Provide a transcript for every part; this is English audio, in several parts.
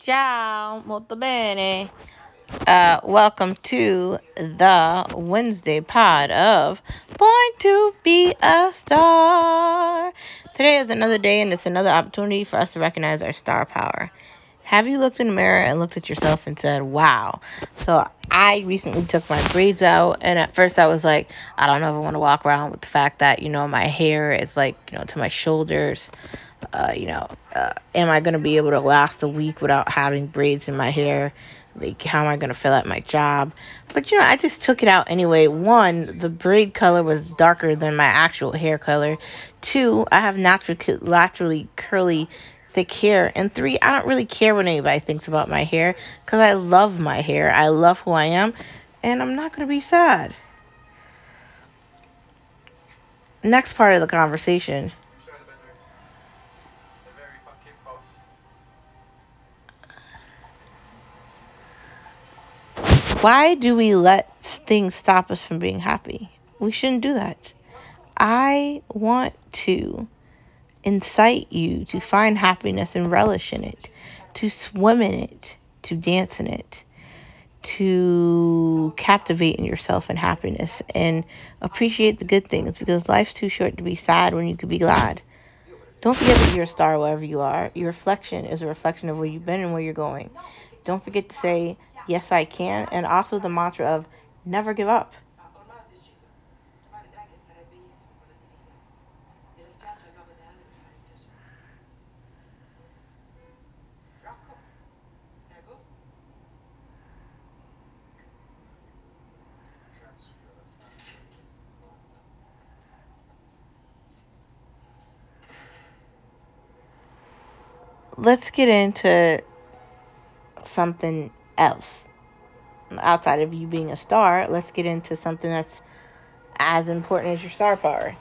Ciao, molto bene. Uh, welcome to the Wednesday pod of Born to Be a Star. Today is another day and it's another opportunity for us to recognize our star power. Have you looked in the mirror and looked at yourself and said, wow? So I recently took my braids out, and at first I was like, I don't know if I want to walk around with the fact that, you know, my hair is like, you know, to my shoulders. Uh, you know, uh, am I going to be able to last a week without having braids in my hair? Like, how am I going to fill out my job? But, you know, I just took it out anyway. One, the braid color was darker than my actual hair color. Two, I have naturally, naturally curly thick hair. And three, I don't really care what anybody thinks about my hair because I love my hair. I love who I am, and I'm not going to be sad. Next part of the conversation. Why do we let things stop us from being happy? We shouldn't do that. I want to incite you to find happiness and relish in it, to swim in it, to dance in it, to captivate in yourself in happiness and appreciate the good things because life's too short to be sad when you could be glad. Don't forget that you're a star wherever you are. Your reflection is a reflection of where you've been and where you're going. Don't forget to say, Yes, I can, and also the mantra of never give up. let's get into something else. Outside of you being a star, let's get into something that's as important as your star power.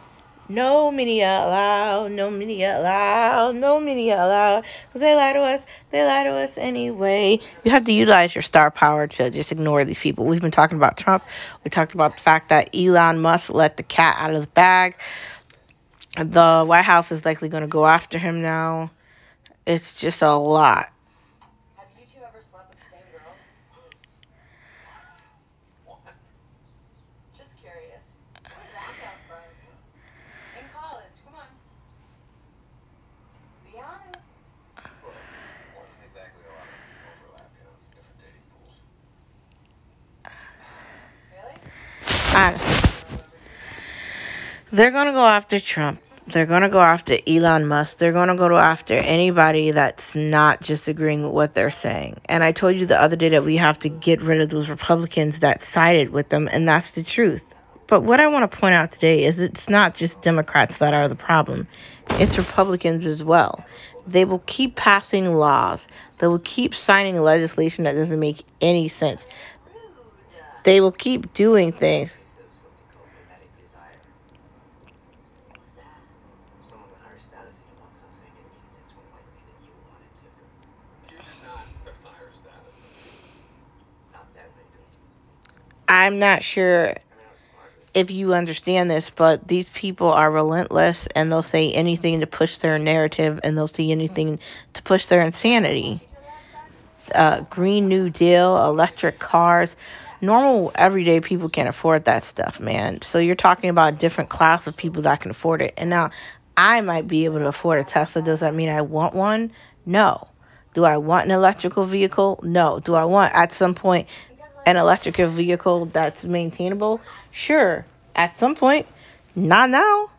No media allowed, no media allowed, no media allowed. Because they lie to us, they lie to us anyway. You have to utilize your star power to just ignore these people. We've been talking about Trump. We talked about the fact that Elon Musk let the cat out of the bag. The White House is likely going to go after him now. It's just a lot. Have you two ever slept with the same girl? What? Just curious. Really loud out front. In college, come on. Be honest. Well, wasn't exactly a lot of overlap, you know, different dating pools. Really? Honestly. They're going to go after Trump. They're going to go after Elon Musk. They're going to go after anybody that's not just agreeing with what they're saying. And I told you the other day that we have to get rid of those Republicans that sided with them, and that's the truth. But what I want to point out today is it's not just Democrats that are the problem, it's Republicans as well. They will keep passing laws, they will keep signing legislation that doesn't make any sense. They will keep doing things. Something called mimetic desire. What's that? Someone with higher status and you want something, it means it's more likely that you want it too. You do not have higher status than me. Not that big. I'm not sure if you understand this, but these people are relentless and they'll say anything to push their narrative and they'll say anything to push their insanity. Uh, Green New Deal, electric cars. Normal, everyday people can't afford that stuff, man. So you're talking about a different class of people that can afford it. And now I might be able to afford a Tesla. Does that mean I want one? No. Do I want an electrical vehicle? No. Do I want at some point an electric vehicle that's maintainable? Sure. At some point. Not now.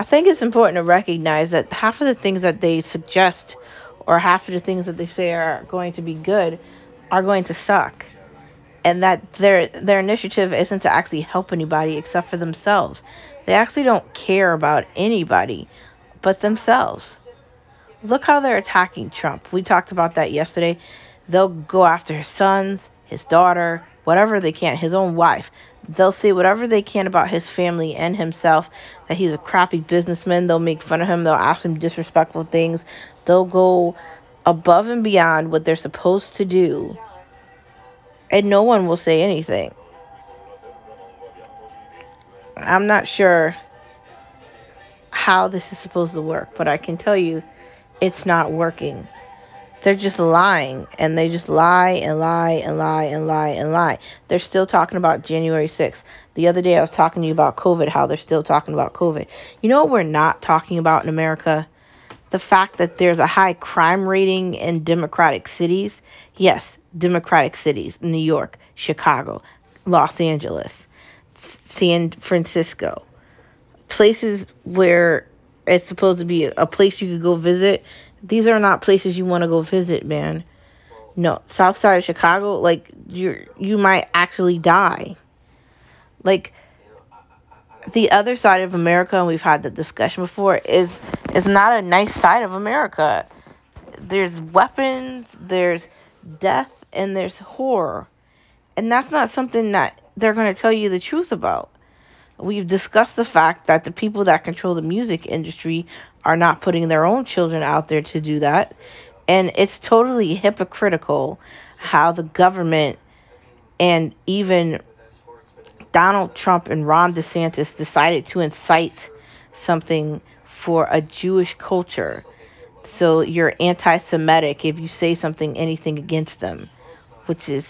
I think it's important to recognize that half of the things that they suggest or half of the things that they say are going to be good are going to suck. And that their their initiative isn't to actually help anybody except for themselves. They actually don't care about anybody but themselves. Look how they're attacking Trump. We talked about that yesterday. They'll go after his sons, his daughter, whatever they can, his own wife. They'll say whatever they can about his family and himself, that he's a crappy businessman. They'll make fun of him. They'll ask him disrespectful things. They'll go above and beyond what they're supposed to do, and no one will say anything. I'm not sure how this is supposed to work, but I can tell you it's not working. They're just lying and they just lie and lie and lie and lie and lie. They're still talking about January 6th. The other day I was talking to you about COVID, how they're still talking about COVID. You know what we're not talking about in America? The fact that there's a high crime rating in democratic cities. Yes, democratic cities. New York, Chicago, Los Angeles, San Francisco. Places where it's supposed to be a place you could go visit. These are not places you want to go visit, man. No, south side of Chicago, like you you might actually die. Like the other side of America, and we've had the discussion before, is is not a nice side of America. There's weapons, there's death, and there's horror. And that's not something that they're going to tell you the truth about. We've discussed the fact that the people that control the music industry are not putting their own children out there to do that. And it's totally hypocritical how the government and even Donald Trump and Ron DeSantis decided to incite something for a Jewish culture. So you're anti Semitic if you say something, anything against them, which is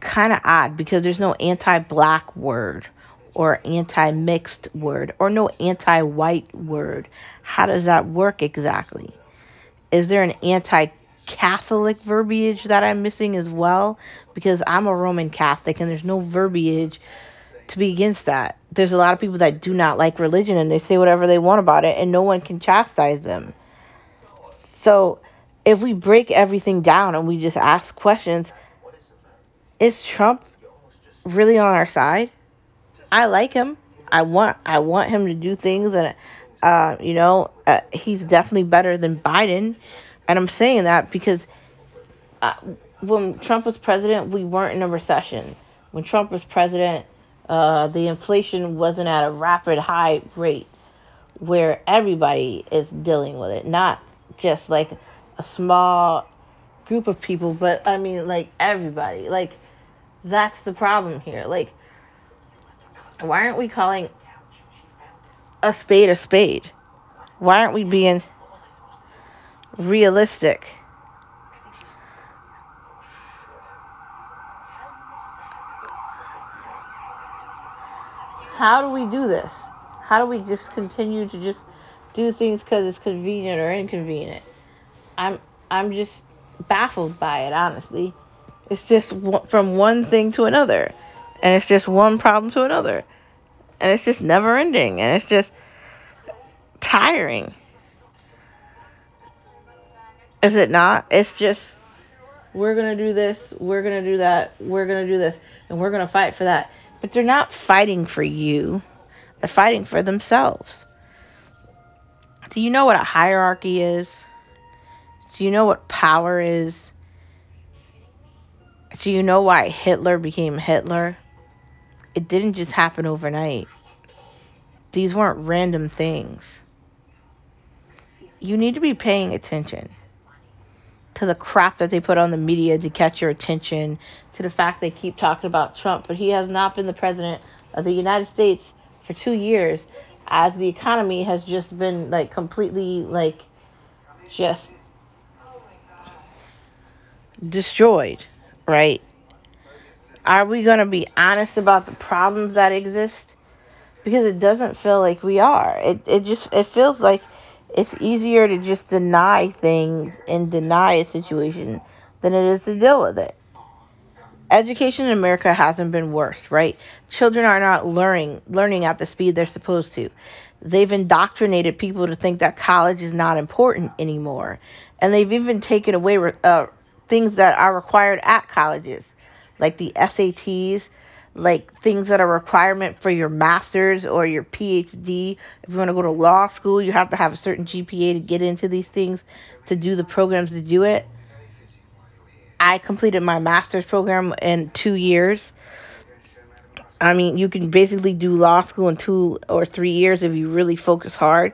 kind of odd because there's no anti black word or anti mixed word or no anti white word. How does that work exactly? Is there an anti Catholic verbiage that I'm missing as well? Because I'm a Roman Catholic and there's no verbiage to be against that. There's a lot of people that do not like religion and they say whatever they want about it and no one can chastise them. So if we break everything down and we just ask questions, is Trump really on our side? I like him. I want I want him to do things and uh, you know, uh, he's definitely better than Biden. And I'm saying that because uh, when Trump was president, we weren't in a recession. When Trump was president, uh, the inflation wasn't at a rapid high rate where everybody is dealing with it, not just like a small group of people, but I mean like everybody. Like that's the problem here. Like why aren't we calling a spade a spade? Why aren't we being realistic? How do we do this? How do we just continue to just do things because it's convenient or inconvenient? I'm I'm just baffled by it, honestly. It's just from one thing to another, and it's just one problem to another, and it's just never ending, and it's just tiring. Is it not? It's just we're gonna do this, we're gonna do that, we're gonna do this, and we're gonna fight for that. But they're not fighting for you. They're fighting for themselves. Do you know what a hierarchy is? Do you know what power is? Do you know why Hitler became Hitler? It didn't just happen overnight. These weren't random things. You need to be paying attention to the crap that they put on the media to catch your attention, to the fact they keep talking about Trump, but he has not been the president of the United States for two years, as the economy has just been like completely like just destroyed, right? Are we going to be honest about the problems that exist? Because it doesn't feel like we are. It it just it feels like it's easier to just deny things and deny a situation than it is to deal with it. Education in America hasn't been worse, right? Children are not learning learning at the speed they're supposed to. They've indoctrinated people to think that college is not important anymore, and they've even taken away uh, things that are required at colleges, like the SATs, like things that are requirement for your master's or your PhD. If you want to go to law school, you have to have a certain GPA to get into these things to do the programs to do it. I completed my master's program in two years. I mean, you can basically do law school in two or three years if you really focus hard.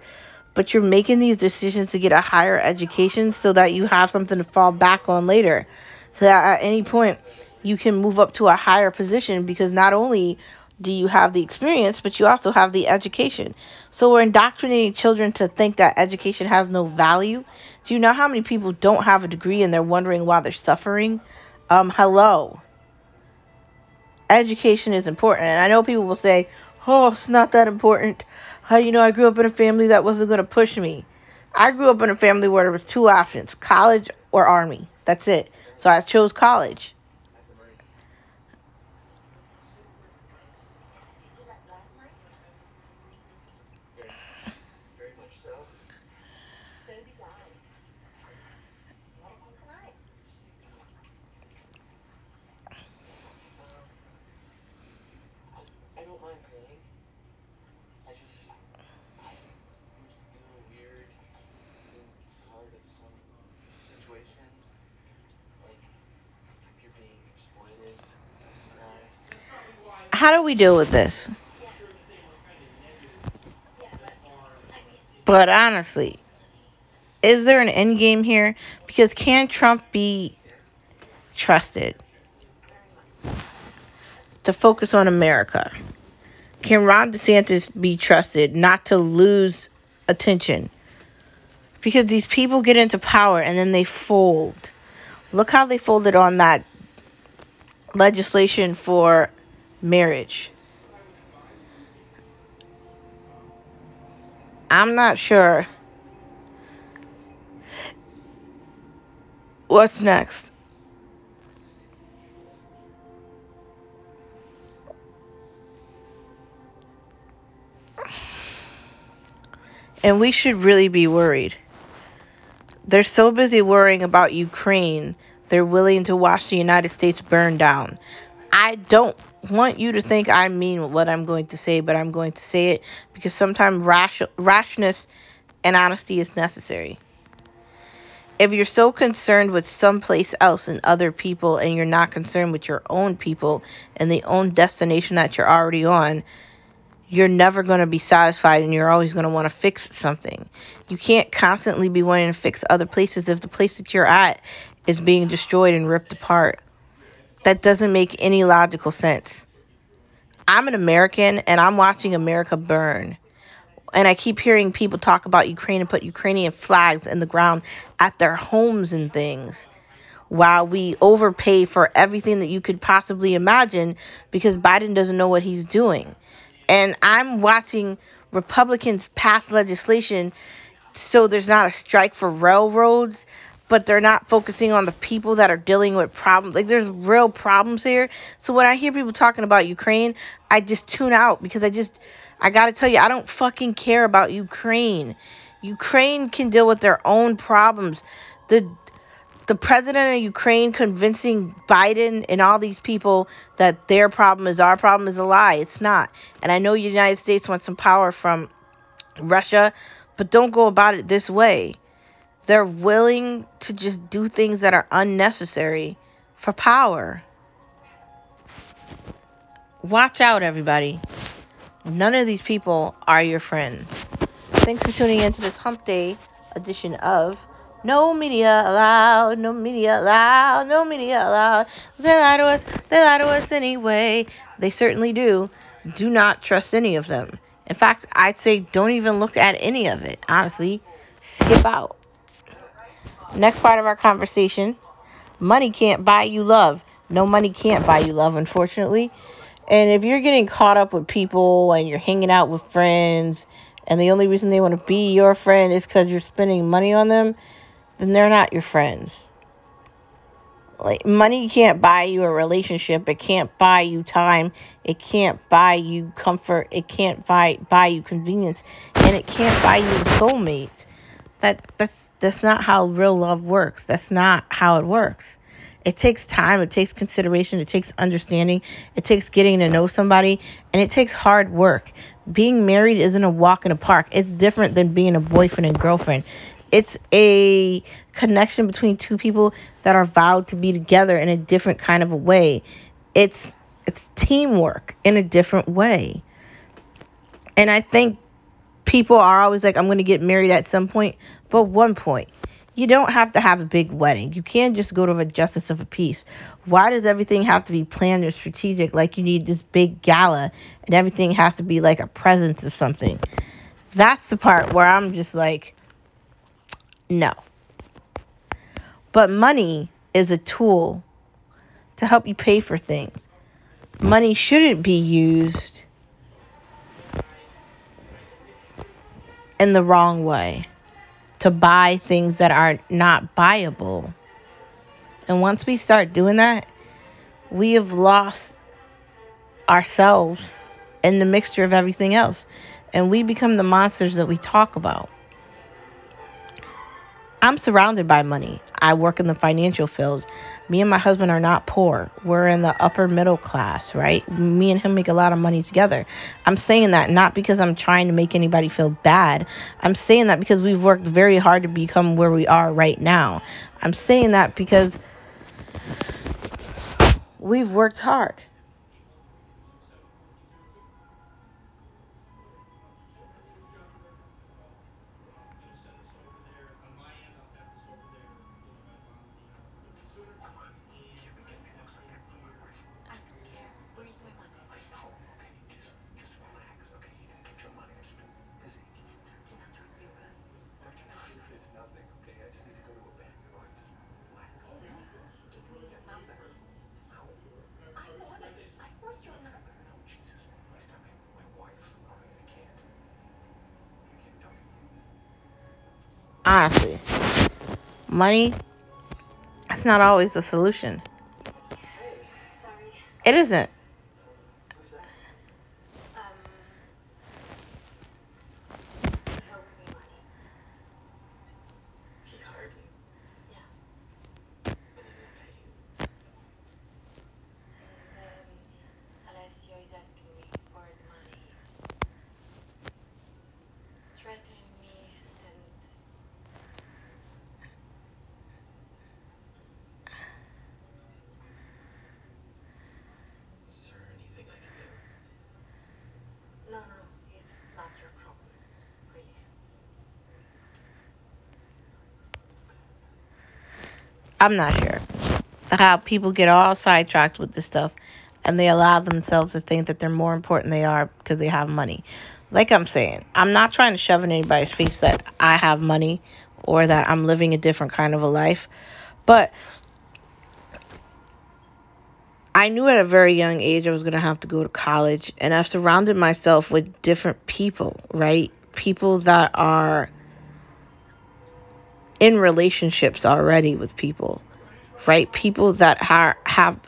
But you're making these decisions to get a higher education so that you have something to fall back on later. So that at any point you can move up to a higher position because not only do you have the experience, but you also have the education. So we're indoctrinating children to think that education has no value. Do you know how many people don't have a degree and they're wondering why they're suffering? Um, hello. Education is important. And I know people will say, oh, it's not that important. How you know I grew up in a family that wasn't going to push me? I grew up in a family where there was two options, college or army. That's it. So I chose college. Did you like last night? Very, very much so. So did I. What about tonight? Um, I, I don't mind paying. I just, I would feel weird being part of some situation. Like, if you're being exploited by some guy. How do we deal with this? But honestly, is there an end game here? Because can Trump be trusted to focus on America? Can Ron DeSantis be trusted not to lose attention? Because these people get into power and then they fold. Look how they folded on that legislation for marriage. I'm not sure what's next. And we should really be worried. They're so busy worrying about Ukraine, they're willing to watch the United States burn down. I don't want you to think I mean what I'm going to say, but I'm going to say it because sometimes rash- rashness and honesty is necessary. If you're so concerned with someplace else and other people and you're not concerned with your own people and the own destination that you're already on, you're never going to be satisfied and you're always going to want to fix something. You can't constantly be wanting to fix other places if the place that you're at is being destroyed and ripped apart. That doesn't make any logical sense. I'm an American and I'm watching America burn. And I keep hearing people talk about Ukraine and put Ukrainian flags in the ground at their homes and things while we overpay for everything that you could possibly imagine because Biden doesn't know what he's doing. And I'm watching Republicans pass legislation so there's not a strike for railroads, but they're not focusing on the people that are dealing with problems. Like there's real problems here. So when I hear people talking about Ukraine, I just tune out because I just I got to tell you I don't fucking care about Ukraine. Ukraine can deal with their own problems. The the president of Ukraine convincing Biden and all these people that their problem is our problem is a lie. It's not. And I know the United States wants some power from Russia, but don't go about it this way. They're willing to just do things that are unnecessary for power. Watch out, everybody. None of these people are your friends. Thanks for tuning in to this hump day edition of No Media Allowed, No Media Allowed, No Media Allowed. They lie to us, they lie to us anyway. They certainly do. Do not trust any of them. In fact, I'd say don't even look at any of it. Honestly, skip out. Next part of our conversation money can't buy you love. No money can't buy you love, unfortunately. And if you're getting caught up with people and you're hanging out with friends, and the only reason they want to be your friend is because you're spending money on them, then they're not your friends. Like money can't buy you a relationship. It can't buy you time. It can't buy you comfort. It can't buy buy you convenience, and it can't buy you a soulmate. That that's that's not how real love works. That's not how it works. It takes time, it takes consideration, it takes understanding, it takes getting to know somebody, and it takes hard work. Being married isn't a walk in the park. It's different than being a boyfriend and girlfriend. It's a connection between two people that are vowed to be together in a different kind of a way. It's it's teamwork in a different way. And I think people are always like, I'm going to get married at some point. But one point, You don't have to have a big wedding. You can't just go to a justice of a peace. Why does everything have to be planned or strategic? Like you need this big gala and everything has to be like a presence of something. That's the part where I'm just like, no. But money is a tool to help you pay for things. Money shouldn't be used in the wrong way to buy things that are not buyable. And once we start doing that, we have lost ourselves in the mixture of everything else. And we become the monsters that we talk about. I'm surrounded by money. I work in the financial field. Me and my husband are not poor. We're in the upper middle class, right? Me and him make a lot of money together. I'm saying that not because I'm trying to make anybody feel bad. I'm saying that because we've worked very hard to become where we are right now. I'm saying that because we've worked hard. Honestly, money, that's not always the solution. It isn't. who's that? Um. He owes me money. He hired you, Yeah. and he didn't pay you. And um, Alessio is asking me for the money. Threatening me and Is there anything I can do? no, no, no. It's not your problem. Really. I'm not sure how people get all sidetracked with this stuff and they allow themselves to think that they're more important than they are because they have money. Like I'm saying, I'm not trying to shove in anybody's face that I have money or that I'm living a different kind of a life, but I knew at a very young age I was going to have to go to college, and I've surrounded myself with different people, right? People that are in relationships already with people, right? People that ha- have,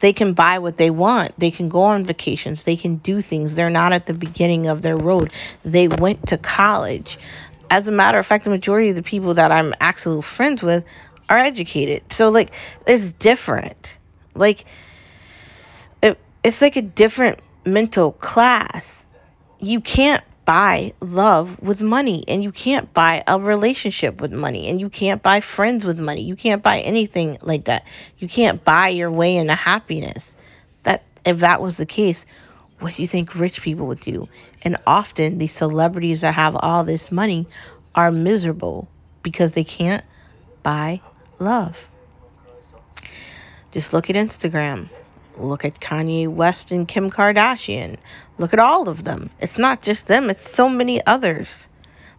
they can buy what they want. They can go on vacations. They can do things. They're not at the beginning of their road. They went to college. As a matter of fact, the majority of the people that I'm actual friends with are educated. So, like, it's different. Like, it, it's like a different mental class. You can't buy love with money, and you can't buy a relationship with money, and you can't buy friends with money. You can't buy anything like that. You can't buy your way into happiness. That if that was the case, what do you think rich people would do? And often these celebrities that have all this money are miserable because they can't buy love. Just look at Instagram. Look at Kanye West and Kim Kardashian. Look at all of them. It's not just them, it's so many others.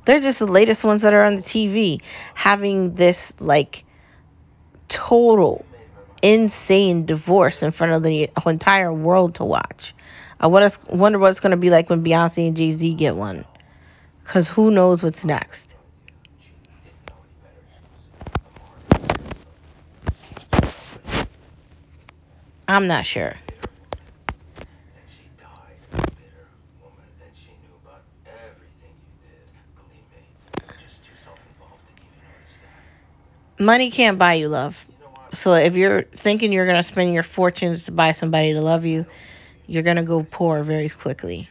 They're just the latest ones that are on the TV having this like total insane divorce in front of the entire world to watch. I wonder what it's going to be like when Beyonce and Jay Z get one. Because who knows what's next. She didn't know any better. She was a martyr. I'm not sure. bitter woman. And she died a bitter woman. And she knew about everything you did. Believe me, you're just too self-involved to even not sure. Money can't buy you love. So if you're thinking you're going to spend your fortunes to buy somebody to love you, you're going to go poor very quickly.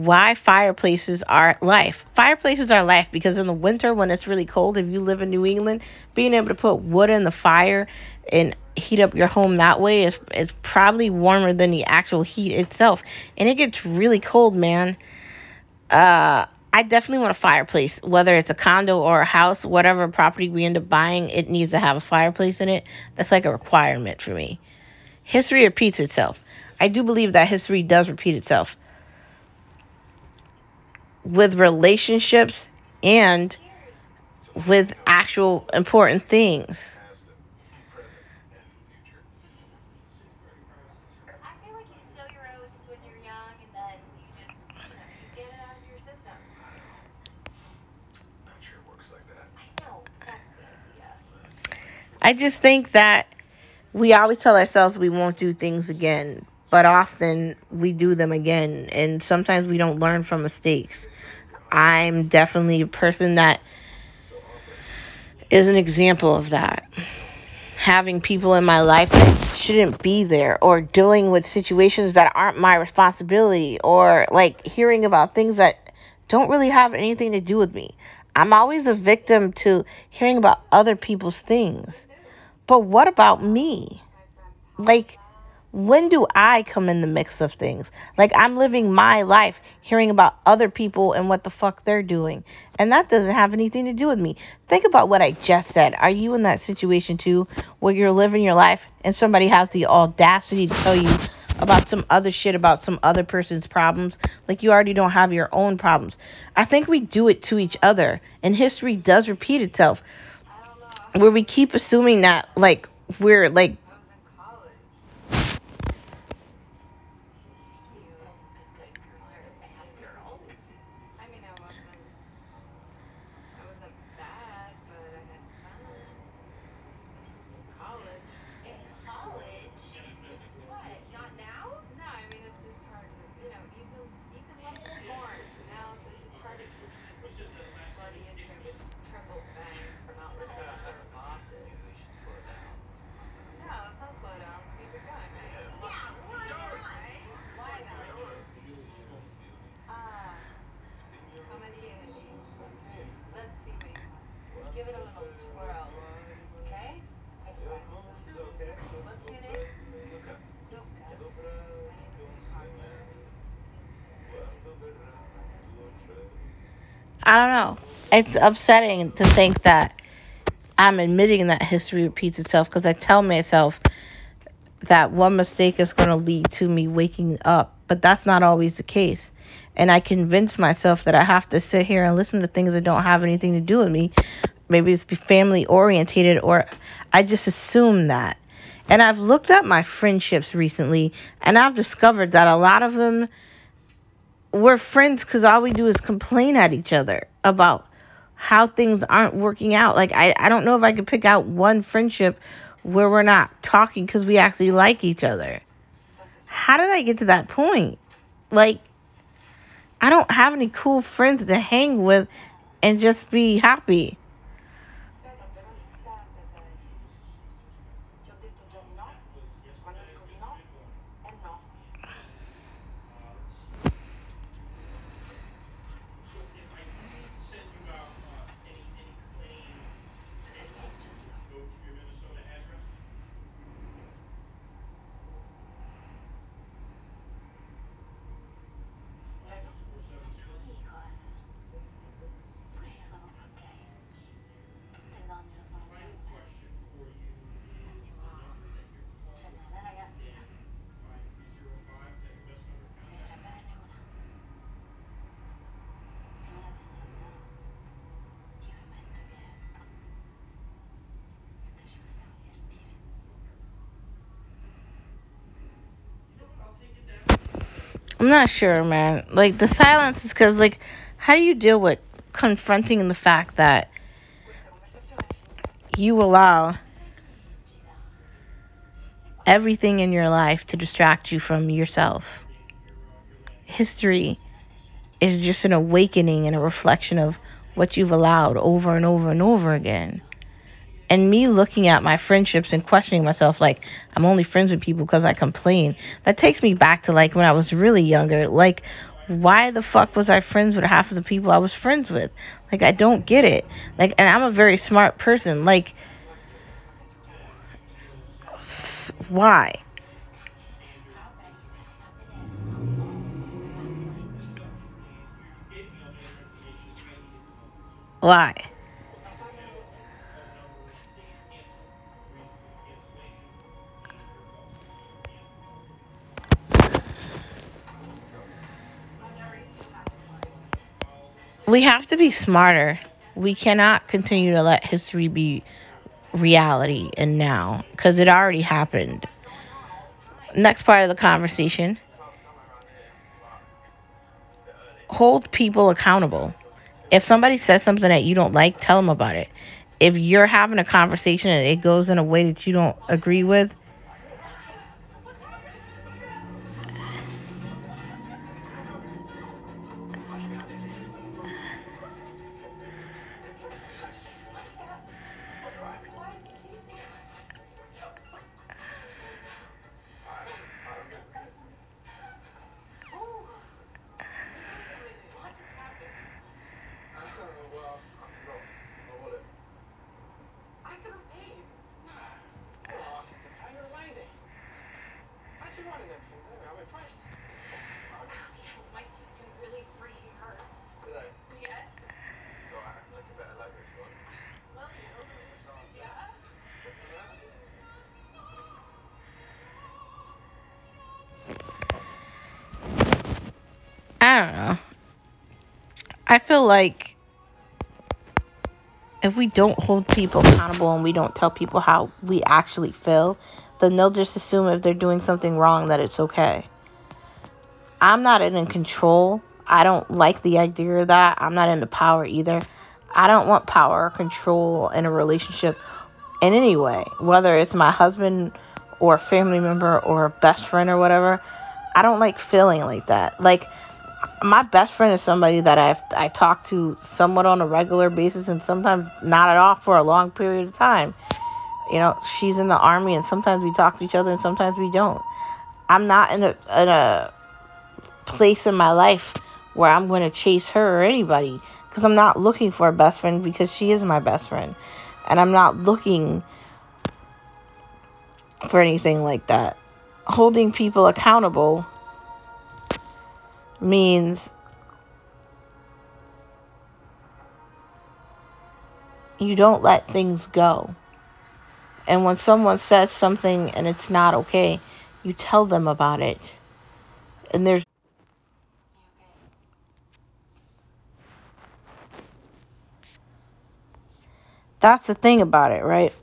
Why fireplaces are life? Fireplaces are life because in the winter when it's really cold, if you live in New England, being able to put wood in the fire and heat up your home that way is is probably warmer than the actual heat itself. And it gets really cold, man. Uh I definitely want a fireplace, whether it's a condo or a house, whatever property we end up buying, it needs to have a fireplace in it. That's like a requirement for me. History repeats itself. I do believe that history does repeat itself with relationships and with actual important things. I just think that we always tell ourselves we won't do things again, but often we do them again, and sometimes we don't learn from mistakes. I'm definitely a person that is an example of that. Having people in my life that shouldn't be there, or dealing with situations that aren't my responsibility, or like hearing about things that don't really have anything to do with me. I'm always a victim to hearing about other people's things. But what about me? Like, when do I come in the mix of things? Like, I'm living my life hearing about other people and what the fuck they're doing. And that doesn't have anything to do with me. Think about what I just said. Are you in that situation too, where you're living your life and somebody has the audacity to tell you about some other shit about some other person's problems? Like, you already don't have your own problems. I think we do it to each other. And history does repeat itself where we keep assuming that, like, we're like I was in college. You a good girl or a bad girl? I mean, I wasn't. I wasn't bad, but I had fun. In college. In college? What? Not now? No, I mean it's just hard to, you know, Ethan Ethan wasn't born now, so it's just hard to keep slutty into him with triple bangs for not listening to our bosses. Maybe we should slow down. No, let's not slow down. Let's keep it going, right? Yeah. Yeah, why not? Right? Why not? Ah, comedy Let's see what you want. Give it a little twirl. Okay? Take it back this way. What's your name? Luca. Lucas. My name is Carlos. I don't know. It's upsetting to think that I'm admitting that history repeats itself because I tell myself that one mistake is going to lead to me waking up, but that's not always the case. And I convince myself that I have to sit here and listen to things that don't have anything to do with me. Maybe it's family orientated, or I just assume that. And I've looked at my friendships recently, and I've discovered that a lot of them we're friends because all we do is complain at each other about how things aren't working out. Like I, I don't know if I could pick out one friendship where we're not talking because we actually like each other. How did I get to that point? Like I don't have any cool friends to hang with and just be happy. Aspetta, però l'istante sei. Ti ho detto già di no? Quando dico di no, è no. So if I do send you out, uh, any, any claim paperwork, would it go to your Minnesota address? Five six four seven zero? Final question for you, is the number that you're calling in five three zero five, is that your best number to contact? You know what, I'll take it down. I'm not sure, man. Like the silence is because like how do you deal with confronting the fact that you allow everything in your life to distract you from yourself. History is just an awakening and a reflection of what you've allowed over and over and over again. And me looking at my friendships and questioning myself, like, I'm only friends with people because I complain, that takes me back to like when I was really younger. Like, why the fuck was I friends with half of the people I was friends with? Like, I don't get it. Like, and I'm a very smart person. Like, why? Why? We have to be smarter. We cannot continue to let history be reality and now because it already happened. Next part of the conversation hold people accountable. If somebody says something that you don't like, tell them about it. If you're having a conversation and it goes in a way that you don't agree with, I feel like if we don't hold people accountable and we don't tell people how we actually feel, then they'll just assume if they're doing something wrong that it's okay. I'm not in control. I don't like the idea of that. I'm not into power either. I don't want power or control in a relationship in any way, whether it's my husband or a family member or a best friend or whatever. I don't like feeling like that. Like my best friend is somebody that I I talk to somewhat on a regular basis and sometimes not at all for a long period of time. You know, she's in the army and sometimes we talk to each other and sometimes we don't. I'm not in a in a place in my life where I'm going to chase her or anybody because I'm not looking for a best friend because she is my best friend. And I'm not looking for anything like that. Holding people accountable means you don't let things go. And when someone says something and it's not okay, you tell them about it. And there's that's the thing about it, right?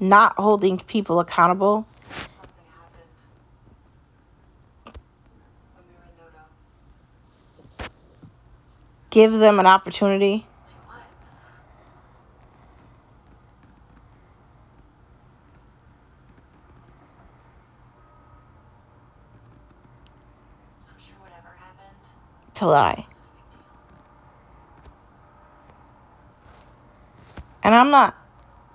Not holding people accountable Something happened. When we were in Noto. Give them an opportunity Like what? I'm sure whatever happened to lie. wasn't a big deal. And I'm not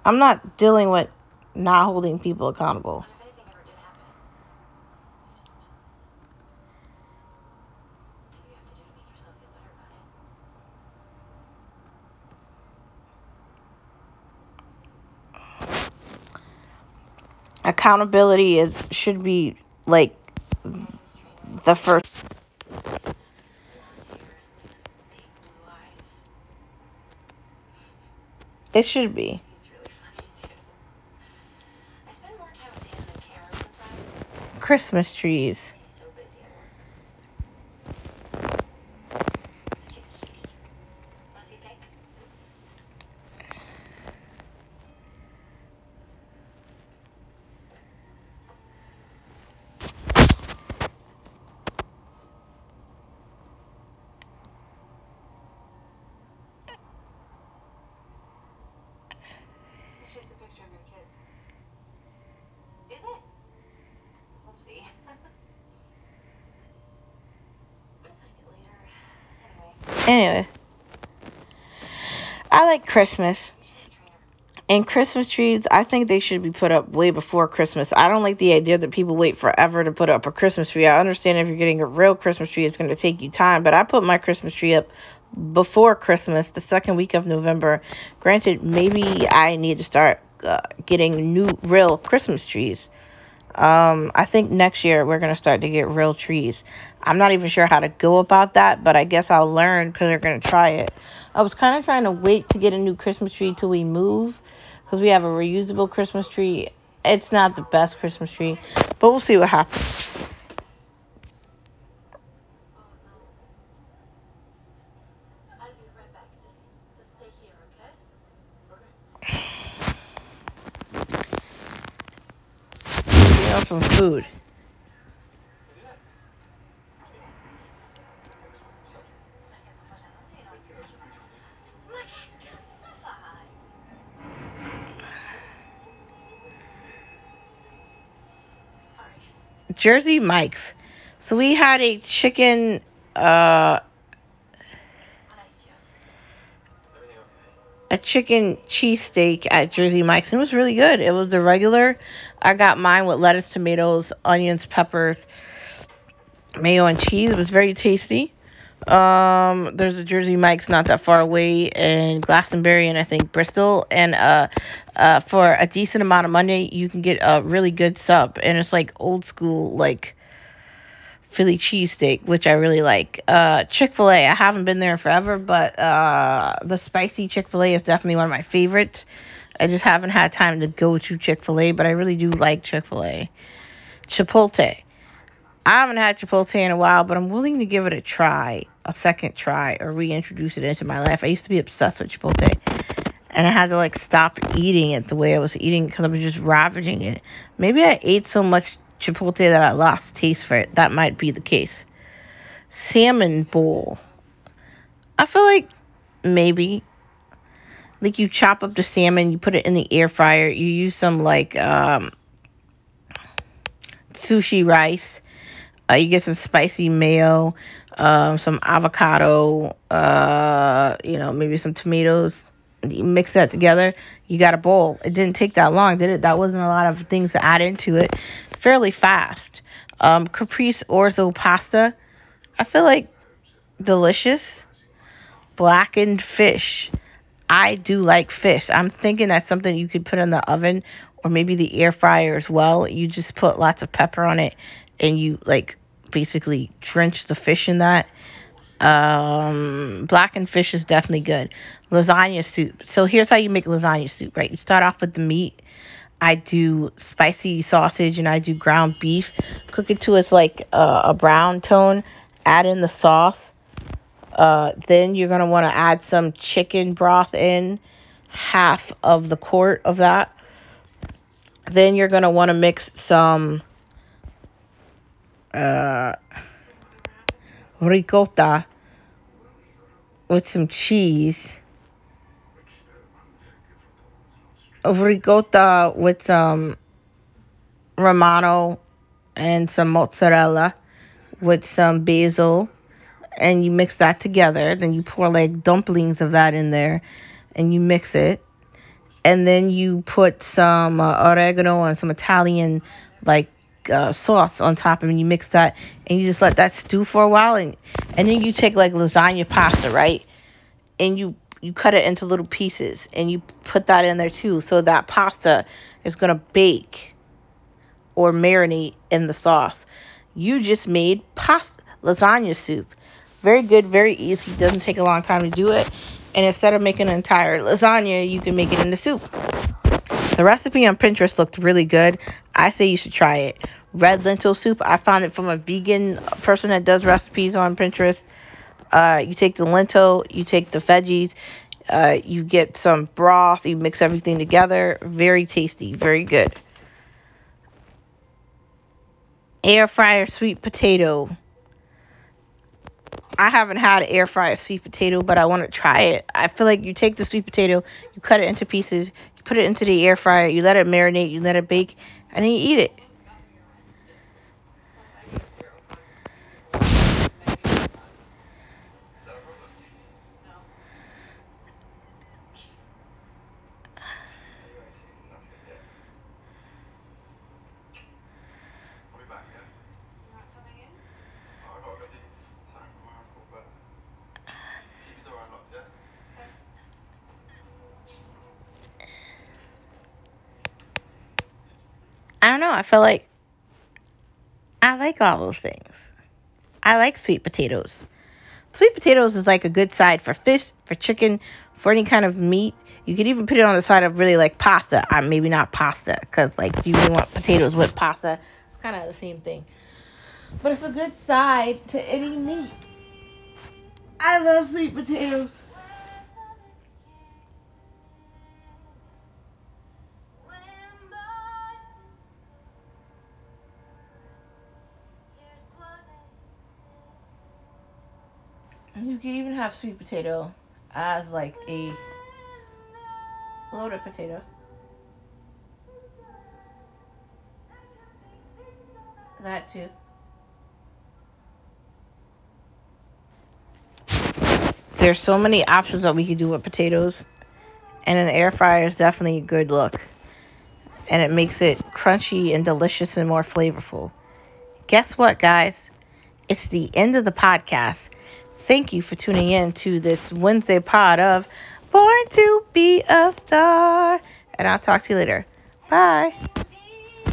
I'm not dealing with not holding people accountable. But if anything ever did happen, just what do you have to do to make yourself feel better about it? Accountability is should be like the first it should be. Funny too. I spend more time with him than Karen sometimes. Christmas trees. He's so busy at work. The chicken's sticky. Wanna see a cake? This is just a picture of your kids. Is it? Whoopsie. I'll find it later. Anyway. I like Christmas. And Christmas trees, I think they should be put up way before Christmas. I don't like the idea that people wait forever to put up a Christmas tree. I understand if you're getting a real Christmas tree, it's going to take you time, but I put my Christmas tree up before Christmas, the second week of November. Granted, maybe I need to start uh, getting new, real Christmas trees. Um, I think next year we're gonna start to get real trees. I'm not even sure how to go about that, but I guess I'll learn because we're gonna try it. I was kind of trying to wait to get a new Christmas tree till we move, because we have a reusable Christmas tree. It's not the best Christmas tree, but we'll see what happens. Oh no. I'll be right back. Just just stay here, food. Jersey Mike's. So we had a chicken uh Alessio. Everything okay? A chicken cheesesteak at Jersey Mike's. And it was really good. It was the regular. I got mine with lettuce, tomatoes, onions, peppers, mayo, and cheese. It was very tasty. Um, there's a Jersey Mike's not that far away in Glastonbury and I think Bristol. And uh, uh, for a decent amount of money, you can get a really good sub. And it's like old school, like Philly cheesesteak, which I really like. Uh, Chick fil A, I haven't been there forever, but uh, the spicy Chick fil A is definitely one of my favorites. I just haven't had time to go to Chick fil A, but I really do like Chick fil A. Chipotle. I haven't had Chipotle in a while, but I'm willing to give it a try, a second try, or reintroduce it into my life. I used to be obsessed with Chipotle, and I had to like stop eating it the way I was eating because I was just ravaging it. Maybe I ate so much Chipotle that I lost taste for it. That might be the case. Salmon bowl. I feel like maybe like you chop up the salmon, you put it in the air fryer, you use some like um sushi rice. Uh, you get some spicy mayo, um, some avocado, uh, you know, maybe some tomatoes. You mix that together. You got a bowl. It didn't take that long, did it? That wasn't a lot of things to add into it. Fairly fast. Um, caprese orzo pasta. I feel like delicious. Blackened fish. I do like fish. I'm thinking that's something you could put in the oven or maybe the air fryer as well. You just put lots of pepper on it and you like basically drench the fish in that. Um, blackened fish is definitely good. Lasagna soup. So here's how you make lasagna soup, right? You start off with the meat. I do spicy sausage and I do ground beef. Cook it to it's like uh, a brown tone. Add in the sauce. Uh, then you're gonna want to add some chicken broth in, half of the quart of that. Then you're gonna want to mix some uh, ricotta with some cheese. of Ricotta with some romano and some mozzarella with some basil and you mix that together. Then you pour like dumplings of that in there and you mix it. And then you put some uh, oregano and some Italian like uh, sauce on top and you mix that and you just let that stew for a while and and then you take like lasagna pasta, right? And you you cut it into little pieces and you put that in there too. So that pasta is going to bake or marinate in the sauce. You just made pasta lasagna soup. Very good, very easy. Doesn't take a long time to do it. And instead of making an entire lasagna, you can make it into soup. The recipe on Pinterest looked really good. I say you should try it. Red lentil soup. I found it from a vegan person that does recipes on Pinterest. Uh, you take the lentil, you take the veggies, uh, you get some broth, you mix everything together. Very tasty, very good. Air fryer sweet potato. I haven't had an air fryer sweet potato, but I want to try it. I feel like you take the sweet potato, you cut it into pieces, you put it into the air fryer, you let it marinate, you let it bake, and you eat it. Is that a problem? No. You ain't seen nothing yet. I'll be back, yeah? You're not coming in? Oh, I gotta go do something with my uncle, but keep your door unlocked, yeah? I feel like. I like all those things. I like sweet potatoes. Sweet potatoes is like a good side for fish, for chicken, for any kind of meat. You could even put it on the side of really like pasta. Uh, maybe not pasta, because like, you really want potatoes with pasta? It's kind of the same thing. But it's a good side to any meat. I love sweet potatoes. You can even have sweet potato as like a loaded potato. That too. There's so many options that we could do with potatoes. And an air fryer is definitely a good look. And it makes it crunchy and delicious and more flavorful. Guess what, guys? It's the end of the podcast. Thank you for tuning in to this Wednesday pod of Born to Be a Star. And I'll talk to you later. Bye.